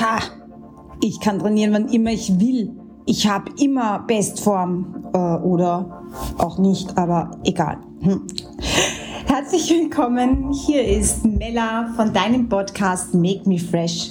Ha, ich kann trainieren, wann immer ich will. Ich habe immer Bestform äh, oder auch nicht, aber egal. Hm. Herzlich willkommen. Hier ist Mella von deinem Podcast Make Me Fresh.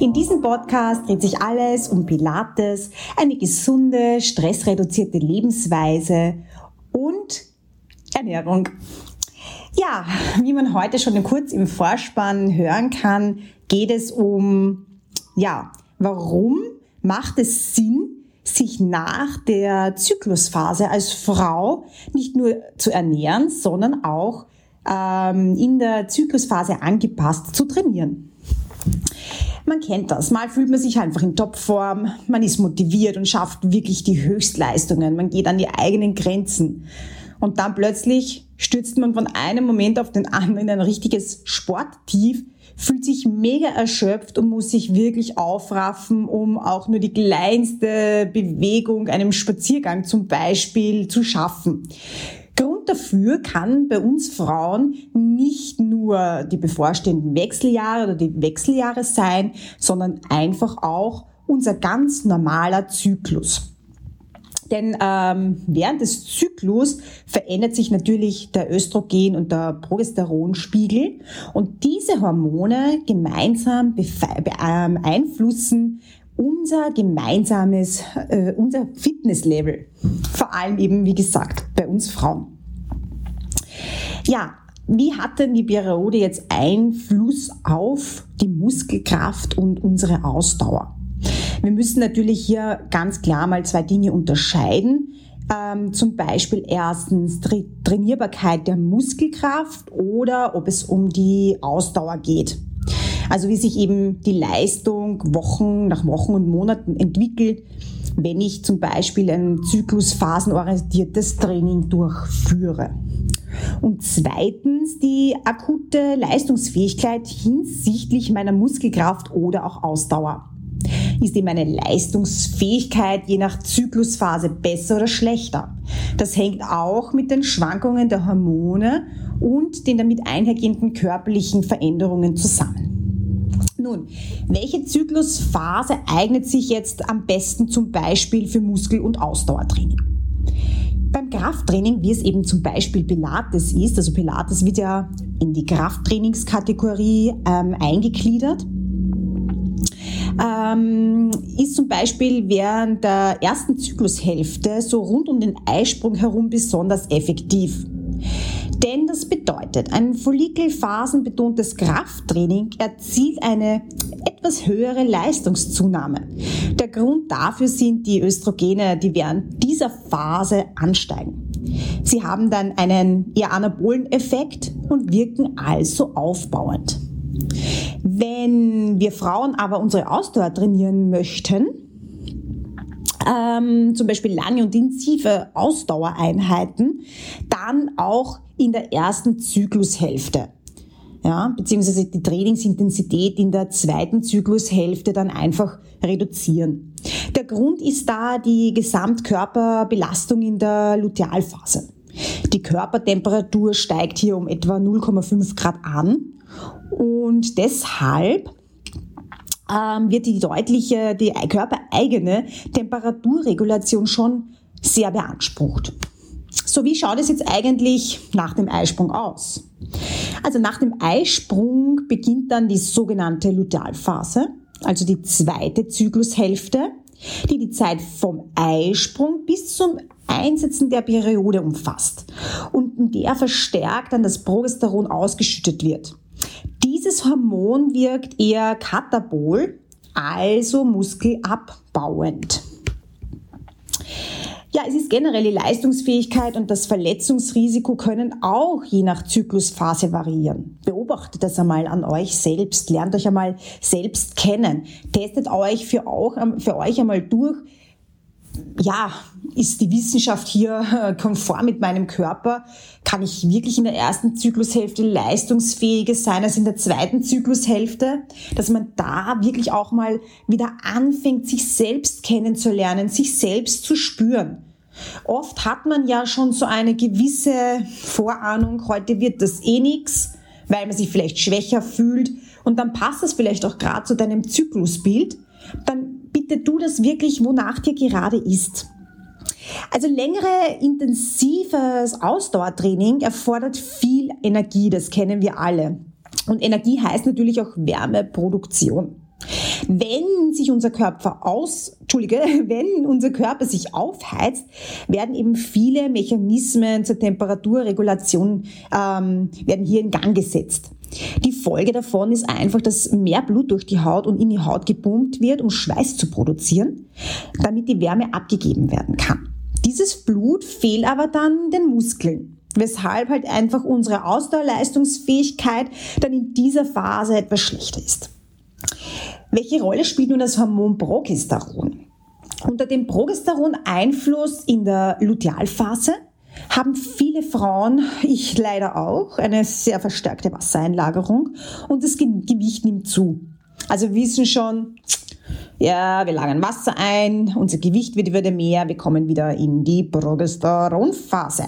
In diesem Podcast dreht sich alles um Pilates, eine gesunde, stressreduzierte Lebensweise und Ernährung. Ja, wie man heute schon kurz im Vorspann hören kann, geht es um, ja, warum macht es Sinn, sich nach der Zyklusphase als Frau nicht nur zu ernähren, sondern auch ähm, in der Zyklusphase angepasst zu trainieren. Man kennt das. Mal fühlt man sich einfach in Topform, man ist motiviert und schafft wirklich die Höchstleistungen, man geht an die eigenen Grenzen. Und dann plötzlich stürzt man von einem Moment auf den anderen in ein richtiges Sporttief, fühlt sich mega erschöpft und muss sich wirklich aufraffen, um auch nur die kleinste Bewegung, einem Spaziergang zum Beispiel, zu schaffen. Grund dafür kann bei uns Frauen nicht nur die bevorstehenden Wechseljahre oder die Wechseljahre sein, sondern einfach auch unser ganz normaler Zyklus. Denn ähm, während des Zyklus verändert sich natürlich der Östrogen- und der Progesteronspiegel und diese Hormone gemeinsam ähm, beeinflussen unser gemeinsames, äh, unser Fitnesslevel. Vor allem eben, wie gesagt, bei uns Frauen. Ja, wie hat denn die Periode jetzt Einfluss auf die Muskelkraft und unsere Ausdauer? Wir müssen natürlich hier ganz klar mal zwei Dinge unterscheiden. Ähm, zum Beispiel erstens Tra Trainierbarkeit der Muskelkraft oder ob es um die Ausdauer geht. Also wie sich eben die Leistung Wochen nach Wochen und Monaten entwickelt, wenn ich zum Beispiel ein zyklusphasenorientiertes Training durchführe. Und zweitens die akute Leistungsfähigkeit hinsichtlich meiner Muskelkraft oder auch Ausdauer. Ist eben meine Leistungsfähigkeit je nach Zyklusphase besser oder schlechter? Das hängt auch mit den Schwankungen der Hormone und den damit einhergehenden körperlichen Veränderungen zusammen. Nun, welche Zyklusphase eignet sich jetzt am besten zum Beispiel für Muskel- und Ausdauertraining? Beim Krafttraining, wie es eben zum Beispiel Pilates ist, also Pilates wird ja in die Krafttrainingskategorie ähm, eingegliedert, ähm, ist zum Beispiel während der ersten Zyklushälfte so rund um den Eisprung herum besonders effektiv. Denn das bedeutet, ein follikelphasenbetontes Krafttraining erzielt eine etwas höhere Leistungszunahme. Der Grund dafür sind die Östrogene, die während dieser Phase ansteigen. Sie haben dann einen eher anabolen Effekt und wirken also aufbauend. Wenn wir Frauen aber unsere Ausdauer trainieren möchten, ähm, zum Beispiel lange und intensive Ausdauereinheiten, dann auch in der ersten Zyklushälfte. Ja, beziehungsweise die Trainingsintensität in der zweiten Zyklushälfte dann einfach reduzieren. Der Grund ist da die Gesamtkörperbelastung in der Lutealphase. Die Körpertemperatur steigt hier um etwa 0,5 Grad an und deshalb ähm, wird die deutliche, die körpereigene Temperaturregulation schon sehr beansprucht. So, wie schaut es jetzt eigentlich nach dem Eisprung aus? Also nach dem Eisprung beginnt dann die sogenannte Lutealphase, also die zweite Zyklushälfte, die die Zeit vom Eisprung bis zum Einsetzen der Periode umfasst und in der verstärkt dann das Progesteron ausgeschüttet wird. Hormon wirkt eher katabol, also muskelabbauend. Ja, es ist generell die Leistungsfähigkeit und das Verletzungsrisiko können auch je nach Zyklusphase variieren. Beobachtet das einmal an euch selbst, lernt euch einmal selbst kennen, testet euch für, auch, für euch einmal durch, ja, ist die Wissenschaft hier äh, konform mit meinem Körper? Kann ich wirklich in der ersten Zyklushälfte leistungsfähiger sein als in der zweiten Zyklushälfte? Dass man da wirklich auch mal wieder anfängt, sich selbst kennenzulernen, sich selbst zu spüren. Oft hat man ja schon so eine gewisse Vorahnung, heute wird das eh nix, weil man sich vielleicht schwächer fühlt und dann passt das vielleicht auch gerade zu deinem Zyklusbild, dann bitte du das wirklich, wonach dir gerade ist. Also längere intensives Ausdauertraining erfordert viel Energie, das kennen wir alle. Und Energie heißt natürlich auch Wärmeproduktion. Wenn sich unser Körper aus, Entschuldige, wenn unser Körper sich aufheizt, werden eben viele Mechanismen zur Temperaturregulation ähm, werden hier in Gang gesetzt. Die Folge davon ist einfach, dass mehr Blut durch die Haut und in die Haut gepumpt wird, um Schweiß zu produzieren, damit die Wärme abgegeben werden kann. Dieses Blut fehlt aber dann den Muskeln weshalb halt einfach unsere Ausdauerleistungsfähigkeit dann in dieser Phase etwas schlechter ist. Welche Rolle spielt nun das Hormon Progesteron? Unter dem Progesteron-Einfluss in der Lutealphase haben viele Frauen, ich leider auch, eine sehr verstärkte Wassereinlagerung und das Gewicht nimmt zu. Also wissen schon, ja, wir lagern Wasser ein, unser Gewicht wird wieder mehr, wir kommen wieder in die Progesteronphase.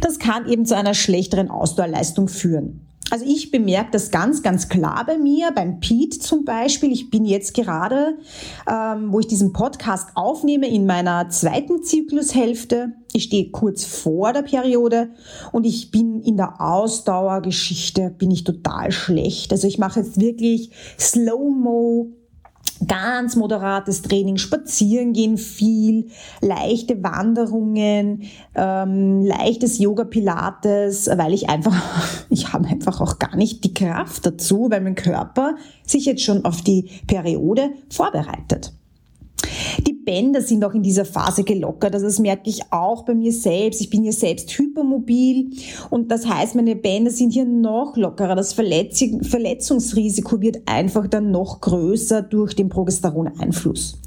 Das kann eben zu einer schlechteren Ausdauerleistung führen. Also ich bemerke das ganz, ganz klar bei mir, beim Pete zum Beispiel. Ich bin jetzt gerade, ähm, wo ich diesen Podcast aufnehme, in meiner zweiten Zyklushälfte. Ich stehe kurz vor der Periode und ich bin in der Ausdauergeschichte, bin ich total schlecht. Also ich mache jetzt wirklich Slow-Mo ganz moderates Training, spazieren gehen viel, leichte Wanderungen, ähm, leichtes Yoga Pilates, weil ich einfach, ich habe einfach auch gar nicht die Kraft dazu, weil mein Körper sich jetzt schon auf die Periode vorbereitet. Bänder sind auch in dieser Phase gelockert. Also das merke ich auch bei mir selbst. Ich bin ja selbst hypermobil und das heißt, meine Bänder sind hier noch lockerer. Das Verletzungsrisiko wird einfach dann noch größer durch den Progesteroneinfluss.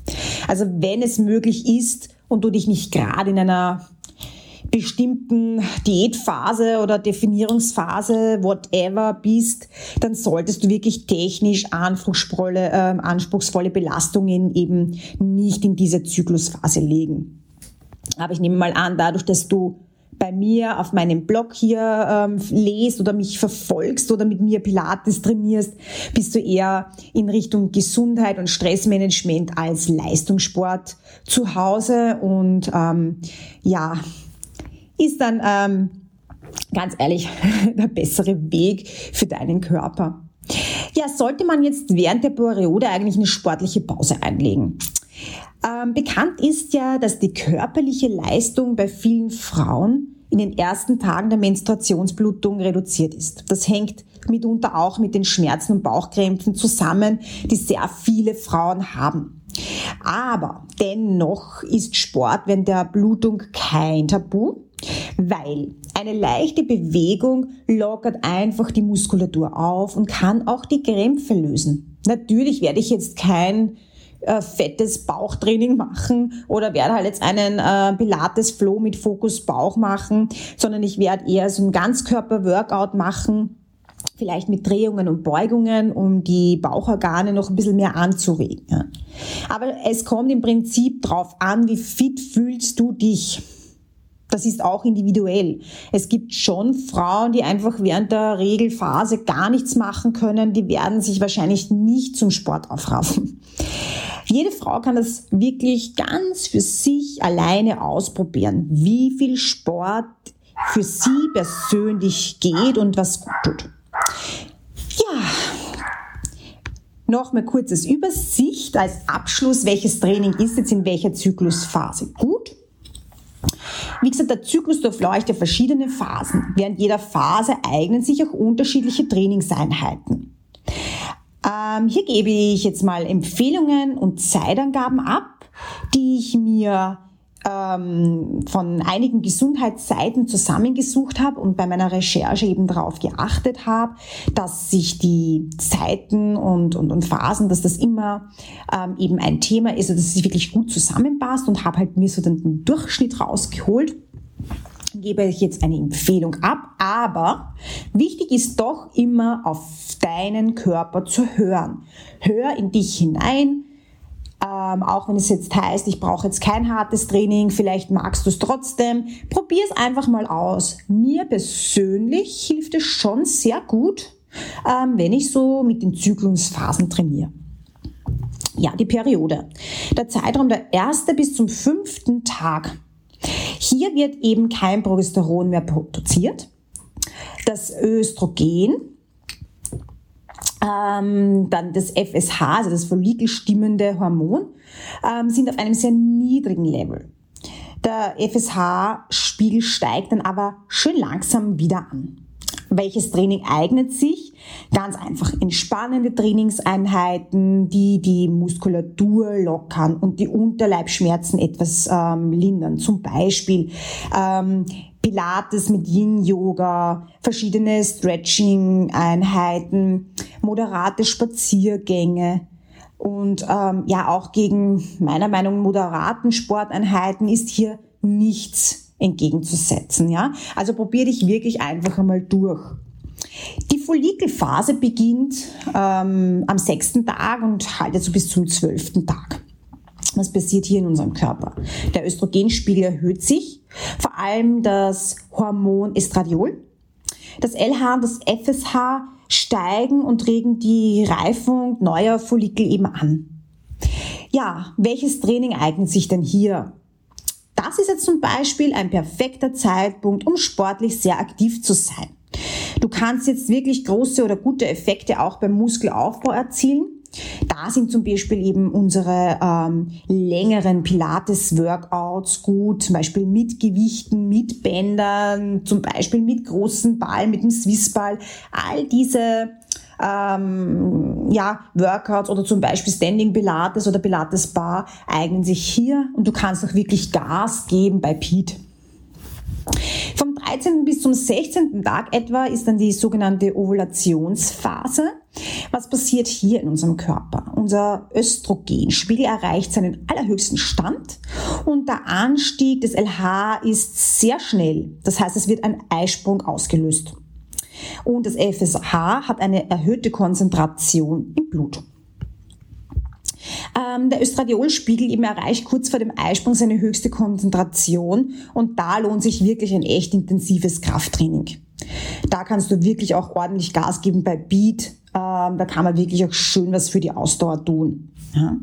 Also wenn es möglich ist und du dich nicht gerade in einer bestimmten Diätphase oder Definierungsphase, whatever bist, dann solltest du wirklich technisch anspruchsvolle, äh, anspruchsvolle Belastungen eben nicht in diese Zyklusphase legen. Aber ich nehme mal an, dadurch, dass du bei mir auf meinem Blog hier ähm, lest oder mich verfolgst oder mit mir Pilates trainierst, bist du eher in Richtung Gesundheit und Stressmanagement als Leistungssport zu Hause und ähm, ja, ist dann ähm, ganz ehrlich der bessere Weg für deinen Körper. Ja, sollte man jetzt während der Periode eigentlich eine sportliche Pause einlegen? Ähm, bekannt ist ja, dass die körperliche Leistung bei vielen Frauen in den ersten Tagen der Menstruationsblutung reduziert ist. Das hängt mitunter auch mit den Schmerzen und Bauchkrämpfen zusammen, die sehr viele Frauen haben. Aber dennoch ist Sport während der Blutung kein Tabu weil eine leichte Bewegung lockert einfach die Muskulatur auf und kann auch die Krämpfe lösen. Natürlich werde ich jetzt kein äh, fettes Bauchtraining machen oder werde halt jetzt einen äh, Pilates Flow mit Fokus Bauch machen, sondern ich werde eher so ein Ganzkörper-Workout machen, vielleicht mit Drehungen und Beugungen, um die Bauchorgane noch ein bisschen mehr anzuregen. Aber es kommt im Prinzip drauf an, wie fit fühlst du dich das ist auch individuell. Es gibt schon Frauen, die einfach während der Regelphase gar nichts machen können. Die werden sich wahrscheinlich nicht zum Sport aufraffen. Jede Frau kann das wirklich ganz für sich alleine ausprobieren, wie viel Sport für sie persönlich geht und was gut tut. Ja, noch mal kurzes Übersicht als Abschluss, welches Training ist jetzt in welcher Zyklusphase gut wie gesagt, der Zyklus durchleuchtet ja verschiedene Phasen. Während jeder Phase eignen sich auch unterschiedliche Trainingseinheiten. Ähm, hier gebe ich jetzt mal Empfehlungen und Zeitangaben ab, die ich mir ähm, von einigen Gesundheitsseiten zusammengesucht habe und bei meiner Recherche eben darauf geachtet habe, dass sich die Zeiten und, und, und Phasen, dass das immer ähm, eben ein Thema ist, also dass es wirklich gut zusammenpasst und habe halt mir so den Durchschnitt rausgeholt gebe ich jetzt eine Empfehlung ab, aber wichtig ist doch immer auf deinen Körper zu hören. Hör in dich hinein, ähm, auch wenn es jetzt heißt, ich brauche jetzt kein hartes Training, vielleicht magst du es trotzdem. Probier es einfach mal aus. Mir persönlich hilft es schon sehr gut, ähm, wenn ich so mit den Zyklusphasen trainiere. Ja, die Periode. Der Zeitraum der erste bis zum fünften Tag. Hier wird eben kein Progesteron mehr produziert. Das Östrogen, ähm, dann das FSH, also das follikelstimmende Hormon, ähm, sind auf einem sehr niedrigen Level. Der FSH-Spiegel steigt dann aber schön langsam wieder an. Welches Training eignet sich? Ganz einfach entspannende Trainingseinheiten, die die Muskulatur lockern und die Unterleibschmerzen etwas ähm, lindern. Zum Beispiel ähm, Pilates mit Yin-Yoga, verschiedene Stretching-Einheiten, moderate Spaziergänge. Und ähm, ja, auch gegen meiner Meinung moderaten Sporteinheiten ist hier nichts entgegenzusetzen. Ja? Also probier dich wirklich einfach einmal durch. Die Follikelphase beginnt ähm, am sechsten Tag und haltet so bis zum zwölften Tag. Was passiert hier in unserem Körper? Der Östrogenspiegel erhöht sich, vor allem das Hormon Estradiol. Das LH und das FSH steigen und regen die Reifung neuer Follikel eben an. Ja, welches Training eignet sich denn hier? Das ist jetzt zum Beispiel ein perfekter Zeitpunkt, um sportlich sehr aktiv zu sein. Du kannst jetzt wirklich große oder gute Effekte auch beim Muskelaufbau erzielen. Da sind zum Beispiel eben unsere ähm, längeren Pilates-Workouts gut, zum Beispiel mit Gewichten, mit Bändern, zum Beispiel mit großen Ball, mit dem Swissball. All diese ähm, ja, Workouts oder zum Beispiel Standing Pilates oder Pilates Bar eignen sich hier und du kannst auch wirklich Gas geben bei Pete. Vom 13. bis zum 16. Tag etwa ist dann die sogenannte Ovulationsphase. Was passiert hier in unserem Körper? Unser Östrogenspiegel erreicht seinen allerhöchsten Stand und der Anstieg des LH ist sehr schnell. Das heißt, es wird ein Eisprung ausgelöst. Und das FSH hat eine erhöhte Konzentration im Blut. Ähm, der Östradiolspiegel eben erreicht kurz vor dem Eisprung seine höchste Konzentration und da lohnt sich wirklich ein echt intensives Krafttraining. Da kannst du wirklich auch ordentlich Gas geben bei Beat. Ähm, da kann man wirklich auch schön was für die Ausdauer tun. Ja.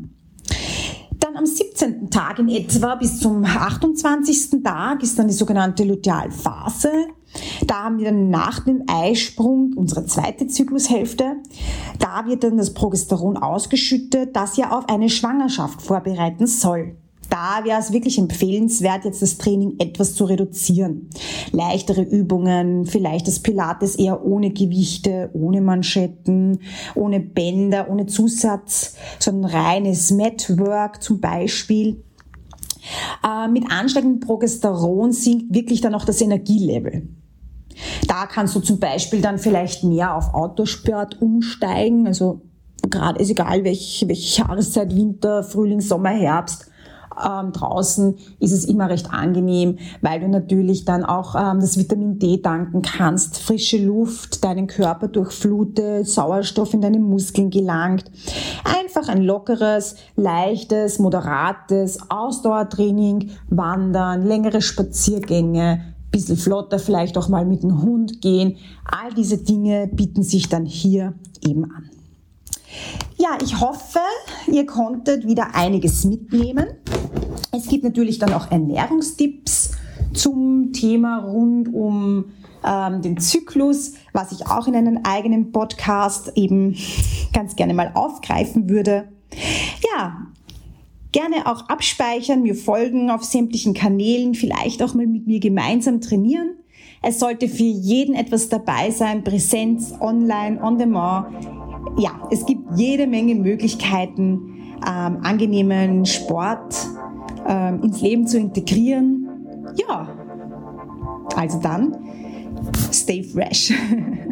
Dann am 17. Tag in etwa bis zum 28. Tag ist dann die sogenannte Lutealphase. Da haben wir dann nach dem Eisprung unsere zweite Zyklushälfte. Da wird dann das Progesteron ausgeschüttet, das ja auf eine Schwangerschaft vorbereiten soll. Da wäre es wirklich empfehlenswert, jetzt das Training etwas zu reduzieren. Leichtere Übungen, vielleicht das Pilates eher ohne Gewichte, ohne Manschetten, ohne Bänder, ohne Zusatz, sondern reines Matwork zum Beispiel. Äh, mit ansteigendem Progesteron sinkt wirklich dann auch das Energielevel. Da kannst du zum Beispiel dann vielleicht mehr auf Autosport umsteigen. Also gerade ist egal, welche, welche Jahreszeit, Winter, Frühling, Sommer, Herbst. Ähm, draußen ist es immer recht angenehm, weil du natürlich dann auch ähm, das Vitamin D danken kannst, frische Luft deinen Körper durchflutet, Sauerstoff in deine Muskeln gelangt. Einfach ein lockeres, leichtes, moderates Ausdauertraining, Wandern, längere Spaziergänge, bisschen flotter vielleicht auch mal mit dem Hund gehen. All diese Dinge bieten sich dann hier eben an. Ja, ich hoffe, ihr konntet wieder einiges mitnehmen. Es gibt natürlich dann auch Ernährungstipps zum Thema rund um ähm, den Zyklus, was ich auch in einem eigenen Podcast eben ganz gerne mal aufgreifen würde. Ja, Gerne auch abspeichern, mir folgen auf sämtlichen Kanälen, vielleicht auch mal mit mir gemeinsam trainieren. Es sollte für jeden etwas dabei sein, Präsenz, online, on demand. Ja, es gibt jede Menge Möglichkeiten, ähm, angenehmen Sport ähm, ins Leben zu integrieren. Ja, also dann, stay fresh.